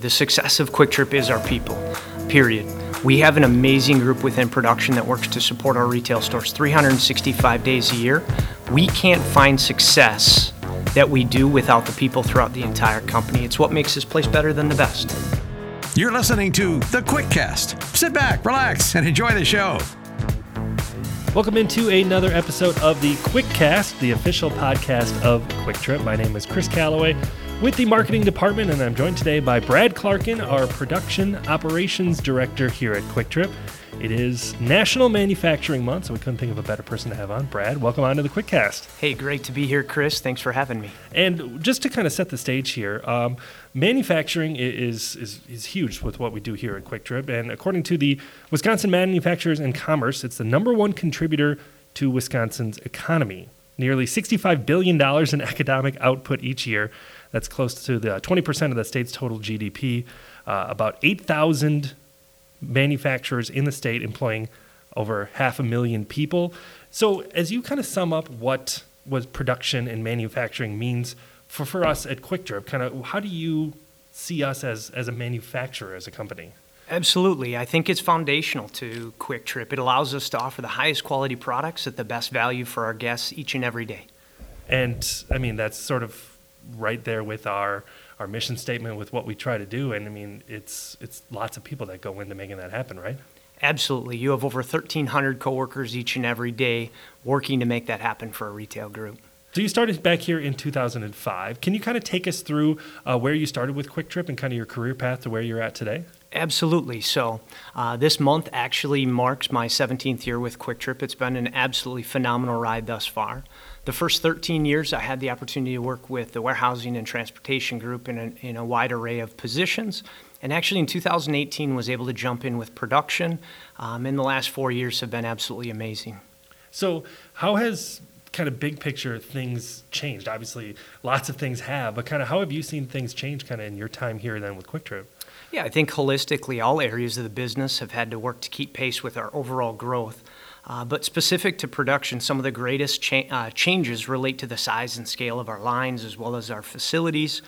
The success of Kwik Trip is our people, period. We have an amazing group within production that works to support our retail stores 365 days a year. We can't find success that we do without the people throughout the entire company. It's what makes this place better than the best. You're listening to The Kwik Cast. Sit back, relax, and enjoy the show. Welcome into another episode of the Kwik Cast, the official podcast of Kwik Trip. My name is Chris Calloway with the marketing department, and I'm joined today by Brad Clarkin, our production operations director here at Kwik Trip. It is National Manufacturing Month, so we couldn't think of a better person to have on. Brad, welcome on to the Kwikcast. Hey, great to be here, Chris. Thanks for having me. And just to kind of set the stage here, um, manufacturing is, is, is huge with what we do here at Kwik Trip. And according to the Wisconsin Manufacturers and Commerce, it's the number one contributor to Wisconsin's economy. Nearly $65 billion in economic output each year. That's close to the 20% of the state's total GDP. Uh, about 8,000 manufacturers in the state employing over half a million people. So, as you kind of sum up what what production and manufacturing means for, for us at KwikTrip, kind of how do you see us as, as a manufacturer, as a company? Absolutely. I think it's foundational to Kwik Trip. It allows us to offer the highest quality products at the best value for our guests each and every day. And I mean, that's sort of right there with our our mission statement with what we try to do. And I mean, it's it's lots of people that go into making that happen, right? Absolutely. You have over 1,300 coworkers each and every day working to make that happen for a retail group. So you started back here in 2005. Can you kind of take us through uh, where you started with Kwik Trip and kind of your career path to where you're at today? Absolutely. So, uh, this month actually marks my 17th year with Kwik Trip. It's been an absolutely phenomenal ride thus far. The first 13 years, I had the opportunity to work with the warehousing and transportation group in a, in a wide array of positions. And actually, in 2018, was able to jump in with production. Um, in the last four years, have been absolutely amazing. So, how has kind of big picture things changed? Obviously, lots of things have, but kind of how have you seen things change kind of in your time here then with KwikTrip? Yeah, I think holistically, all areas of the business have had to work to keep pace with our overall growth. Uh, but specific to production, some of the greatest cha- uh, changes relate to the size and scale of our lines as well as our facilities.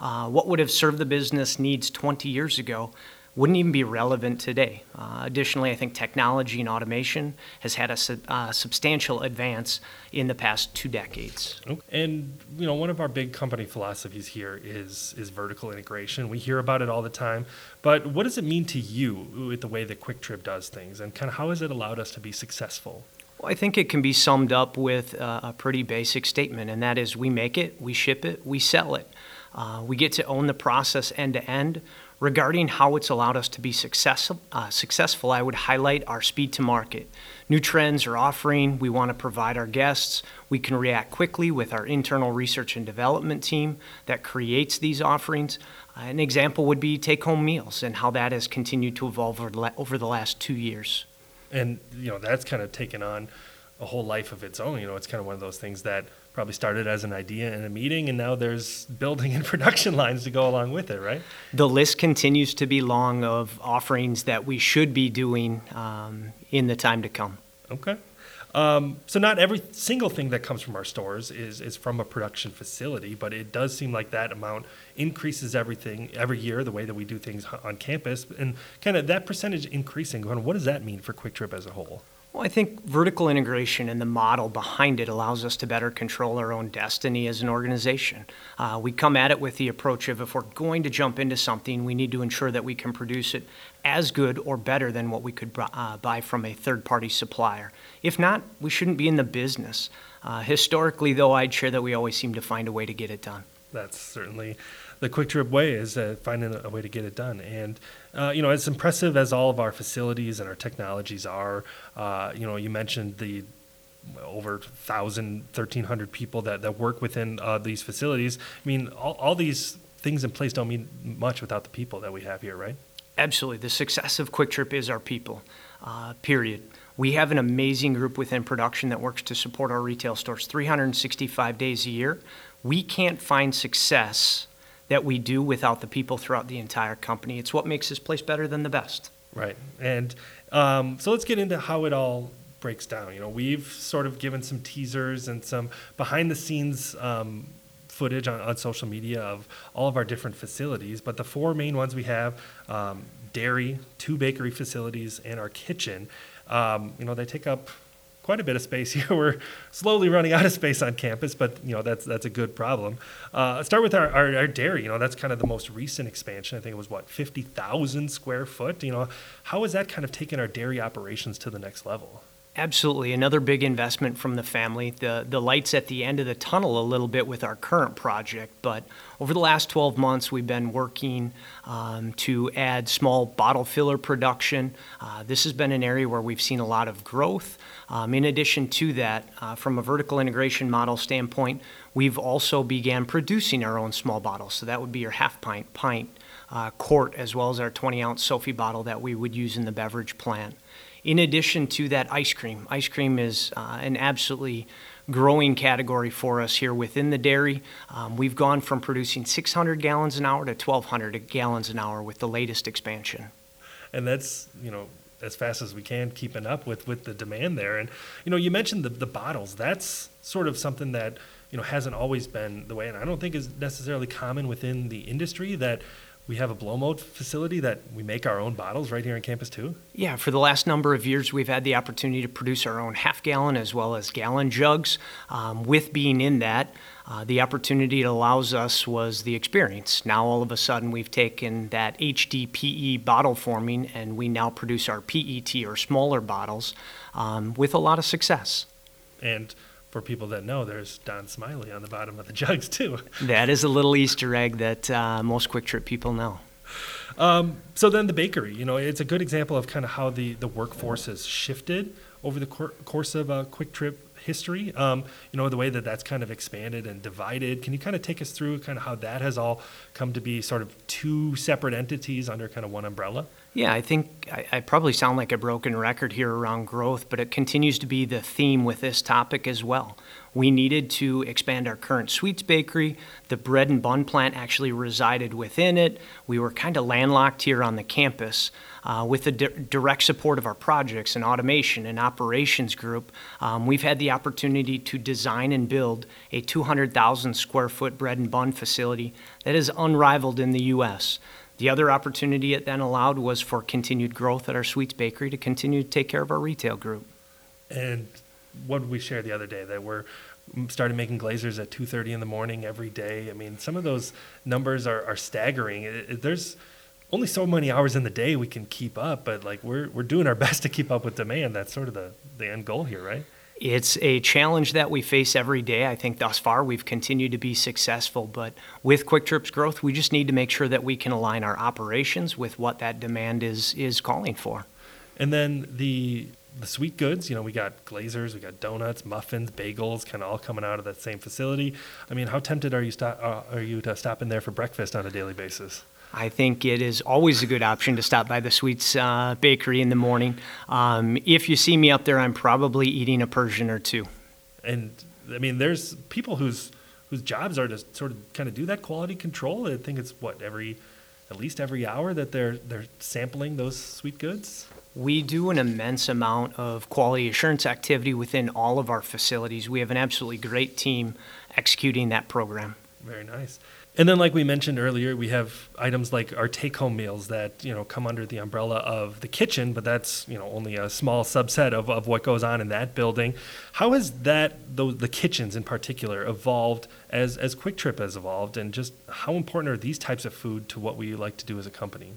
Uh, what would have served the business needs 20 years ago wouldn't even be relevant today. Uh, additionally, I think technology and automation has had a su- uh, substantial advance in the past two decades. And you know, one of our big company philosophies here is is vertical integration. We hear about it all the time, but what does it mean to you with the way that KwikTrip does things, and kind of how has it allowed us to be successful? Well, I think it can be summed up with uh, a pretty basic statement, and that is: we make it, we ship it, we sell it. Uh, we get to own the process end to end. Regarding how it's allowed us to be successful, uh, successful, I would highlight our speed to market. New trends are offering, we want to provide our guests. We can react quickly with our internal research and development team that creates these offerings. Uh, an example would be take home meals and how that has continued to evolve over the last two years. And, you know, that's kind of taken on a whole life of its own. You know, it's kind of one of those things that probably started as an idea in a meeting and now there's building and production lines to go along with it right? The list continues to be long of offerings that we should be doing um, in the time to come. Okay. Um, so not every single thing that comes from our stores is, is from a production facility but it does seem like that amount increases everything every year the way that we do things on campus and kind of that percentage increasing. What does that mean for Kwik Trip as a whole well, I think vertical integration and the model behind it allows us to better control our own destiny as an organization. Uh, we come at it with the approach of if we're going to jump into something, we need to ensure that we can produce it as good or better than what we could uh, buy from a third party supplier. If not, we shouldn't be in the business. Uh, historically, though, I'd share that we always seem to find a way to get it done. That's certainly the Kwik Trip way is uh, finding a way to get it done. And uh, you know, as impressive as all of our facilities and our technologies are, uh, you know, you mentioned the over 1,000, 1,300 people that, that work within uh, these facilities. I mean, all, all these things in place don't mean much without the people that we have here, right? Absolutely. The success of Kwik Trip is our people, uh, period. We have an amazing group within production that works to support our retail stores 365 days a year. We can't find success that we do without the people throughout the entire company. It's what makes this place better than the best. Right. And um, so let's get into how it all breaks down. You know, we've sort of given some teasers and some behind the scenes um, footage on, on social media of all of our different facilities, but the four main ones we have um, dairy, two bakery facilities, and our kitchen. Um, you know, they take up quite a bit of space here. We're slowly running out of space on campus, but you know that's that's a good problem. Uh, start with our, our, our, dairy. You know that's kind of the most recent expansion. I think it was what fifty thousand square foot. You know how has that kind of taken our dairy operations to the next level? Absolutely. Another big investment from the family. The, the lights at the end of the tunnel a little bit with our current project, but over the last 12 months, we've been working um, to add small bottle filler production. Uh, this has been an area where we've seen a lot of growth. Um, in addition to that, uh, from a vertical integration model standpoint, we've also began producing our own small bottles. So that would be your half pint, pint, uh, quart, as well as our 20 ounce Sophie bottle that we would use in the beverage plant. In addition to that, ice cream. Ice cream is uh, an absolutely growing category for us here within the dairy. Um, we've gone from producing 600 gallons an hour to 1,200 gallons an hour with the latest expansion. And that's, you know, as fast as we can, keeping up with, with the demand there. And, you know, you mentioned the, the bottles. That's sort of something that, you know, hasn't always been the way, and I don't think is necessarily common within the industry that we have a blow mold facility that we make our own bottles right here on campus too? Yeah, for the last number of years, we've had the opportunity to produce our own half gallon as well as gallon jugs. Um, with being in that, uh, the opportunity it allows us was the experience. Now, all of a sudden, we've taken that HDPE bottle forming and we now produce our PET or smaller bottles um, with a lot of success. And for people that know, there's Don Smiley on the bottom of the jugs too. That is a little Easter egg that uh, most Kwik Trip people know. Um, so then the bakery, you know, it's a good example of kind of how the, the workforce has shifted over the cor- course of a Kwik Trip history. Um, you know, the way that that's kind of expanded and divided. Can you kind of take us through kind of how that has all come to be sort of two separate entities under kind of one umbrella? Yeah, I think I, I, probably sound like a broken record here around growth, but it continues to be the theme with this topic as well. We needed to expand our current sweets bakery. The bread and bun plant actually resided within it. We were kind of landlocked here on the campus. Uh, with the di- direct support of our projects and automation and operations group, um, we've had the opportunity to design and build a 200,000 square foot bread and bun facility that is unrivaled in the U.S. The other opportunity it then allowed was for continued growth at our Sweets Bakery to continue to take care of our retail group. And what did we share the other day that we're mm, started making glazers at 2.30 in the morning every day i mean some of those numbers are, are staggering it, it, there's only so many hours in the day we can keep up but like we're, we're doing our best to keep up with demand that's sort of the, the end goal here right it's a challenge that we face every day. I think thus far we've continued to be successful, but with Kwik Trip's growth, we just need to make sure that we can align our operations with what that demand is is calling for. And then the the sweet goods, you know, we got glazers, we got donuts, muffins, bagels, kind of all coming out of that same facility. I mean, how tempted are you stop, uh, are you to stop in there for breakfast on a daily basis? I think it is always a good option to stop by the Sweets uh, Bakery in the morning. Um, if you see me up there, I'm probably eating a Persian or two. And I mean, there's people whose whose jobs are to sort of kind of do that quality control. I think it's what every at least every hour that they're they're sampling those sweet goods. We do an immense amount of quality assurance activity within all of our facilities. We have an absolutely great team executing that program. Very nice. And then, like we mentioned earlier, we have items like our take-home meals that you know come under the umbrella of the kitchen, but that's you know only a small subset of, of what goes on in that building. How has that the, the kitchens in particular evolved as as Kwik Trip has evolved, and just how important are these types of food to what we like to do as a company?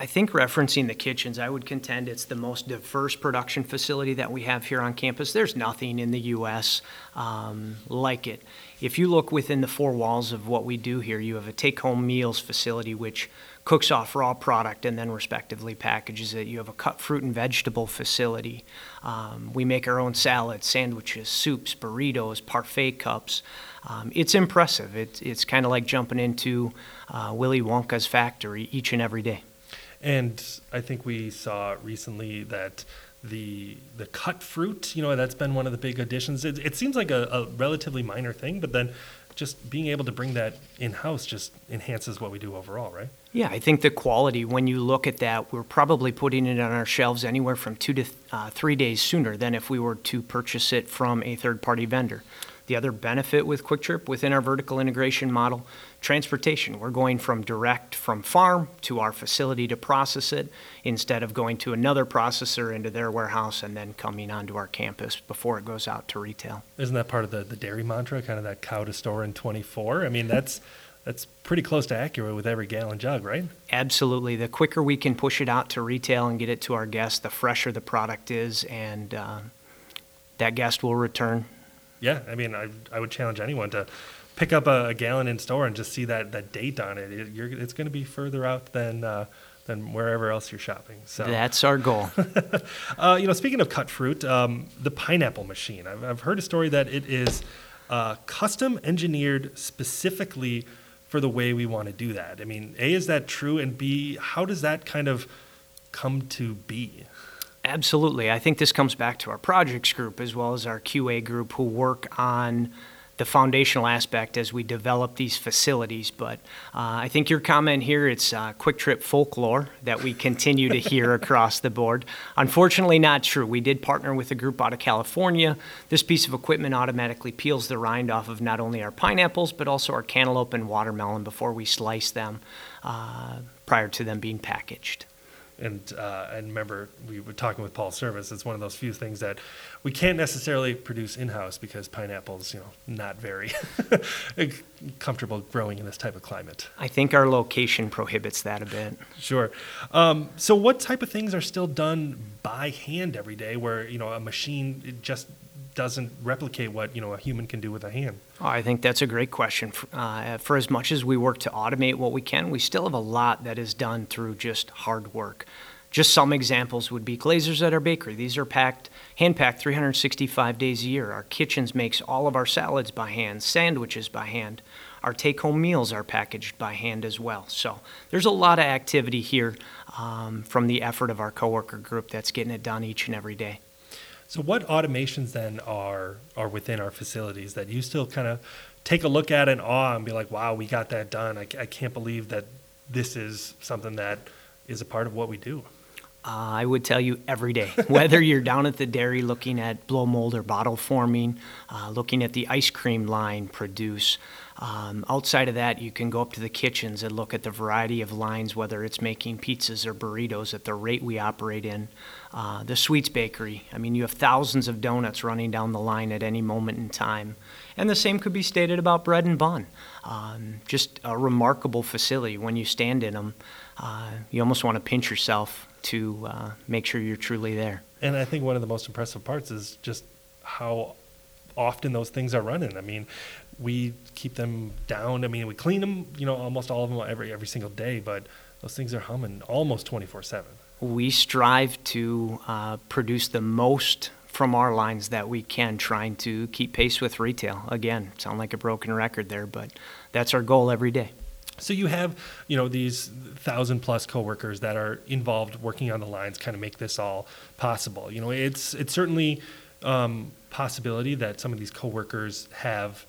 I think referencing the kitchens, I would contend it's the most diverse production facility that we have here on campus. There's nothing in the U.S. Um, like it. If you look within the four walls of what we do here, you have a take home meals facility which cooks off raw product and then respectively packages it. You have a cut fruit and vegetable facility. Um, we make our own salads, sandwiches, soups, burritos, parfait cups. Um, it's impressive. It, it's kind of like jumping into uh, Willy Wonka's factory each and every day. And I think we saw recently that the the cut fruit, you know, that's been one of the big additions. It, it seems like a, a, relatively minor thing, but then just being able to bring that in house just enhances what we do overall, right? Yeah, I think the quality, when you look at that, we're probably putting it on our shelves anywhere from two to uh, three days sooner than if we were to purchase it from a third party vendor. The other benefit with Kwik Trip within our vertical integration model, transportation. We're going from direct from farm to our facility to process it instead of going to another processor into their warehouse and then coming onto our campus before it goes out to retail. Isn't that part of the, the dairy mantra, kind of that cow to store in 24? I mean, that's that's pretty close to accurate with every gallon jug, right? Absolutely. The quicker we can push it out to retail and get it to our guests, the fresher the product is, and uh, that guest will return. Yeah, I mean, I, I would challenge anyone to pick up a, a gallon in store and just see that, that date on it. it it's going to be further out than uh, than wherever else you're shopping. So that's our goal. uh, you know, speaking of cut fruit, um, the pineapple machine. I've, I've heard a story that it is uh, custom engineered specifically for the way we want to do that. I mean, a is that true, and b how does that kind of come to be? Absolutely. I think this comes back to our projects group as well as our QA group who work on the foundational aspect as we develop these facilities. But uh, I think your comment here, it's uh, Kwik Trip folklore that we continue to hear across the board. Unfortunately, not true. We did partner with a group out of California. This piece of equipment automatically peels the rind off of not only our pineapples, but also our cantaloupe and watermelon before we slice them uh, prior to them being packaged and uh, and remember we were talking with Paul Service. It's one of those few things that we can't necessarily produce in house because pineapples, you know, not very comfortable growing in this type of climate. I think our location prohibits that a bit. Sure. Um, so, what type of things are still done by hand every day, where you know a machine just doesn't replicate what you know a human can do with a hand? Oh, I think that's a great question. Uh, for as much as we work to automate what we can, we still have a lot that is done through just hard work. Just some examples would be glazers at our bakery. These are packed, hand packed 365 days a year. Our kitchens makes all of our salads by hand, sandwiches by hand. Our take home meals are packaged by hand as well. So there's a lot of activity here um, from the effort of our coworker group that's getting it done each and every day. So, what automations then are are within our facilities that you still kind of take a look at in awe and be like, "Wow, we got that done! I, I can't believe that this is something that is a part of what we do." Uh, I would tell you every day, whether you're down at the dairy looking at blow mold or bottle forming, uh, looking at the ice cream line produce. Um, outside of that, you can go up to the kitchens and look at the variety of lines, whether it's making pizzas or burritos at the rate we operate in. Uh, the Sweets Bakery, I mean, you have thousands of donuts running down the line at any moment in time. And the same could be stated about bread and bun. Um, just a remarkable facility. When you stand in them, uh, you almost want to pinch yourself to uh, make sure you're truly there. And I think one of the most impressive parts is just how often those things are running. I mean, we keep them down. I mean, we clean them, you know, almost all of them every every single day, but those things are humming almost 24/7. We strive to uh, produce the most from our lines that we can, trying to keep pace with retail. Again, sound like a broken record there, but that's our goal every day. So you have, you know, these thousand plus coworkers that are involved working on the lines, kind of make this all possible. You know, it's it's certainly um, possibility that some of these coworkers have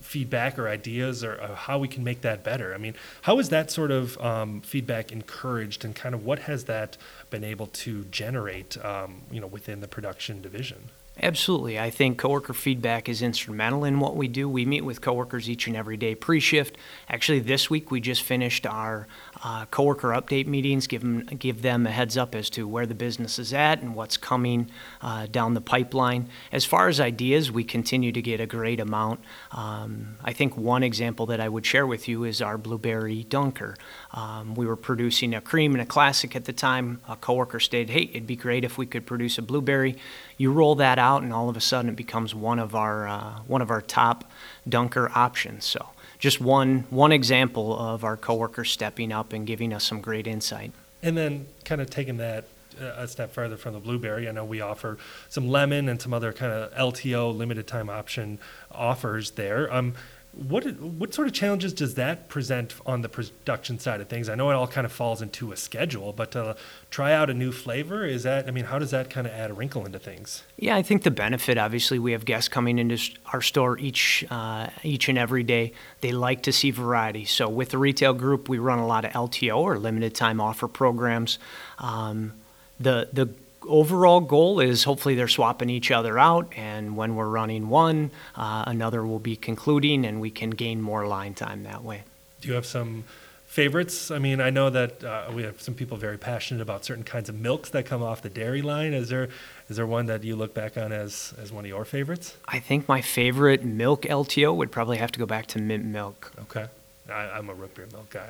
feedback or ideas or, or, how we can make that better. I mean, how is that sort of um, feedback encouraged, and kind of what has that been able to generate, um, you know, within the production division? Absolutely. I think coworker feedback is instrumental in what we do. We meet with coworkers each and every day pre shift. Actually, this week we just finished our uh, coworker update meetings, give them, give them a heads up as to where the business is at and what's coming uh, down the pipeline. As far as ideas, we continue to get a great amount. Um, I think one example that I would share with you is our blueberry dunker. Um, we were producing a cream and a classic at the time. A coworker stated, "Hey, it'd be great if we could produce a blueberry." You roll that out, and all of a sudden, it becomes one of our uh, one of our top dunker options. So, just one one example of our coworkers stepping up and giving us some great insight. And then, kind of taking that uh, a step further from the blueberry, I know we offer some lemon and some other kind of LTO limited time option offers there. Um, what what sort of challenges does that present on the production side of things? I know it all kind of falls into a schedule, but to try out a new flavor is that I mean, how does that kind of add a wrinkle into things? Yeah, I think the benefit obviously we have guests coming into our store each uh, each and every day. They like to see variety. So with the retail group, we run a lot of LTO or limited time offer programs. Um, the the overall goal is hopefully they're swapping each other out, and when we're running one, uh, another will be concluding, and we can gain more line time that way. Do you have some favorites? I mean, I know that uh, we have some people very passionate about certain kinds of milks that come off the dairy line. Is there is there one that you look back on as as one of your favorites? I think my favorite milk LTO would probably have to go back to mint milk. Okay. I, am a root beer milk guy.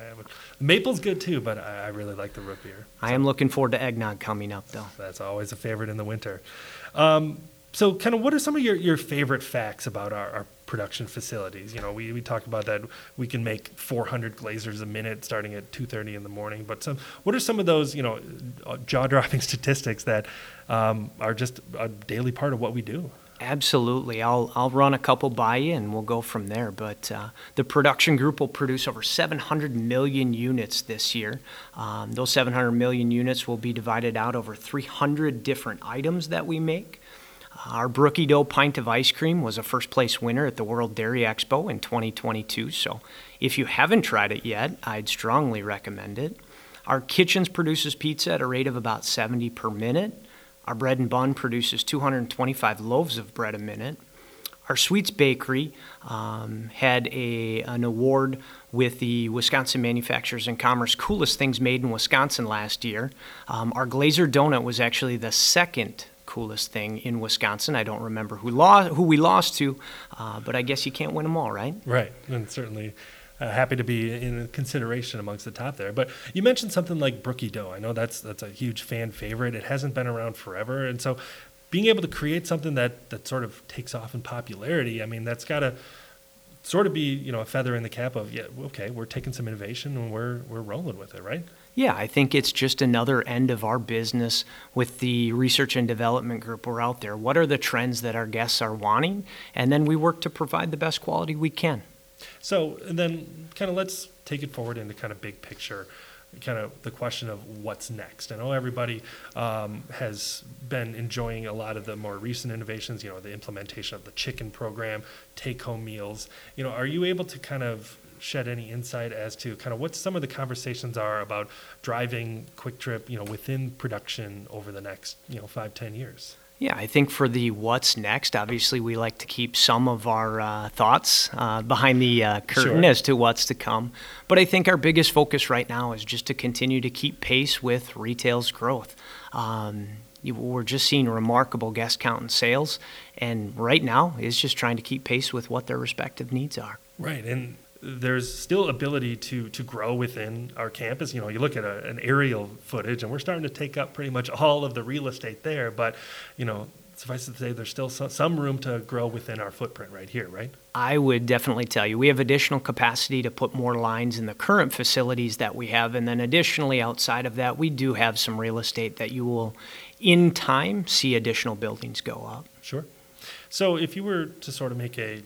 Maple's good too, but I, I really like the root beer. So I am looking forward to eggnog coming up, though. That's always a favorite in the winter. Um, so, kind of, what are some of your, your favorite facts about our, our production facilities? You know, we, we talked about that we can make 400 glazers a minute starting at 2:30 in the morning. But some, what are some of those, you know, jaw-dropping statistics that um, are just a daily part of what we do? Absolutely. I'll, I'll run a couple by you and we'll go from there. But uh, the production group will produce over 700 million units this year. Um, those 700 million units will be divided out over 300 different items that we make. Our Brookie Dough pint of ice cream was a first place winner at the World Dairy Expo in 2022. So if you haven't tried it yet, I'd strongly recommend it. Our kitchens produces pizza at a rate of about 70 per minute. Our bread and bun produces 225 loaves of bread a minute. Our Sweets Bakery um, had a, an award with the Wisconsin Manufacturers and Commerce Coolest Things Made in Wisconsin last year. Um, our Glazer Donut was actually the second coolest thing in Wisconsin. I don't remember who, lost, who we lost to, uh, but I guess you can't win them all, right? Right, and certainly uh, happy to be in consideration amongst the top there. But you mentioned something like Brookie Dough. I know that's that's a huge fan favorite. It hasn't been around forever, and so being able to create something that that sort of takes off in popularity, I mean, that's got to sort of be you know a feather in the cap of yeah, okay, we're taking some innovation and we're we're rolling with it, right? Yeah, I think it's just another end of our business with the research and development group. We're out there. What are the trends that our guests are wanting? And then we work to provide the best quality we can. So, and then kind of let's take it forward into kind of big picture, kind of the question of what's next. I know everybody um, has been enjoying a lot of the more recent innovations, you know, the implementation of the chicken program, take home meals. You know, are you able to kind of shed any insight as to kind of what some of the conversations are about driving Kwik Trip you know, within production over the next, you know, five, ten years? Yeah, I think for the what's next, obviously we like to keep some of our uh, thoughts uh, behind the uh, curtain sure. as to what's to come. But I think our biggest focus right now is just to continue to keep pace with retail's growth. Um, we're just seeing remarkable guest count and sales, and right now is just trying to keep pace with what their respective needs are. Right, and there's still ability to to grow within our campus. You know, you look at a, an aerial footage, and we're starting to take up pretty much all of the real estate there. But you know, suffice it to say, there's still some room to grow within our footprint right here, right? I would definitely tell you we have additional capacity to put more lines in the current facilities that we have, and then additionally outside of that, we do have some real estate that you will, in time, see additional buildings go up. Sure. So if you were to sort of make a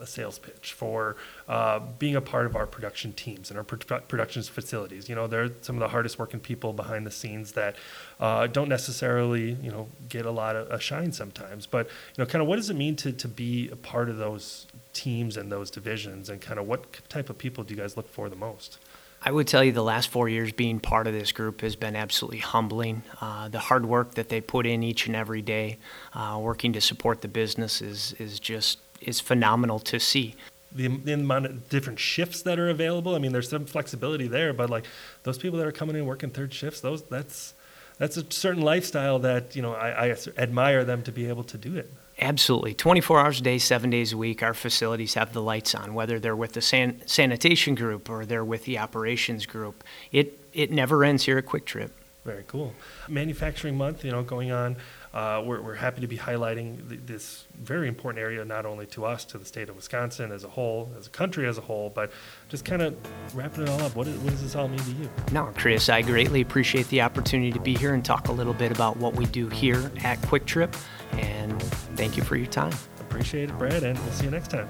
a sales pitch for uh, being a part of our production teams and our production facilities. You know, they're some of the hardest working people behind the scenes that uh, don't necessarily, you know, get a lot of a shine sometimes. But you know, kind of what does it mean to to be a part of those teams and those divisions, and kind of what type of people do you guys look for the most? I would tell you the last four years being part of this group has been absolutely humbling. Uh, the hard work that they put in each and every day, uh, working to support the business, is, is just is phenomenal to see. The, the, amount of different shifts that are available. I mean, there's some flexibility there, but like those people that are coming in working third shifts, those that's that's a certain lifestyle that you know I, I admire them to be able to do it. Absolutely. 24 hours a day, seven days a week, our facilities have the lights on, whether they're with the san- sanitation group or they're with the operations group. It, it never ends here at KwikTrip. Very cool. Manufacturing Month, you know, going on. Uh, we're, we're happy to be highlighting this very important area, not only to us, to the state of Wisconsin as a whole, as a country as a whole, but just kind of wrapping it all up. What, is, what does this all mean to you? No, Chris, I greatly appreciate the opportunity to be here and talk a little bit about what we do here at KwikTrip. And thank you for your time. Appreciate it, Brad, and we'll see you next time.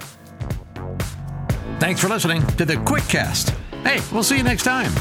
Thanks for listening to the KwikCast. Hey, we'll see you next time.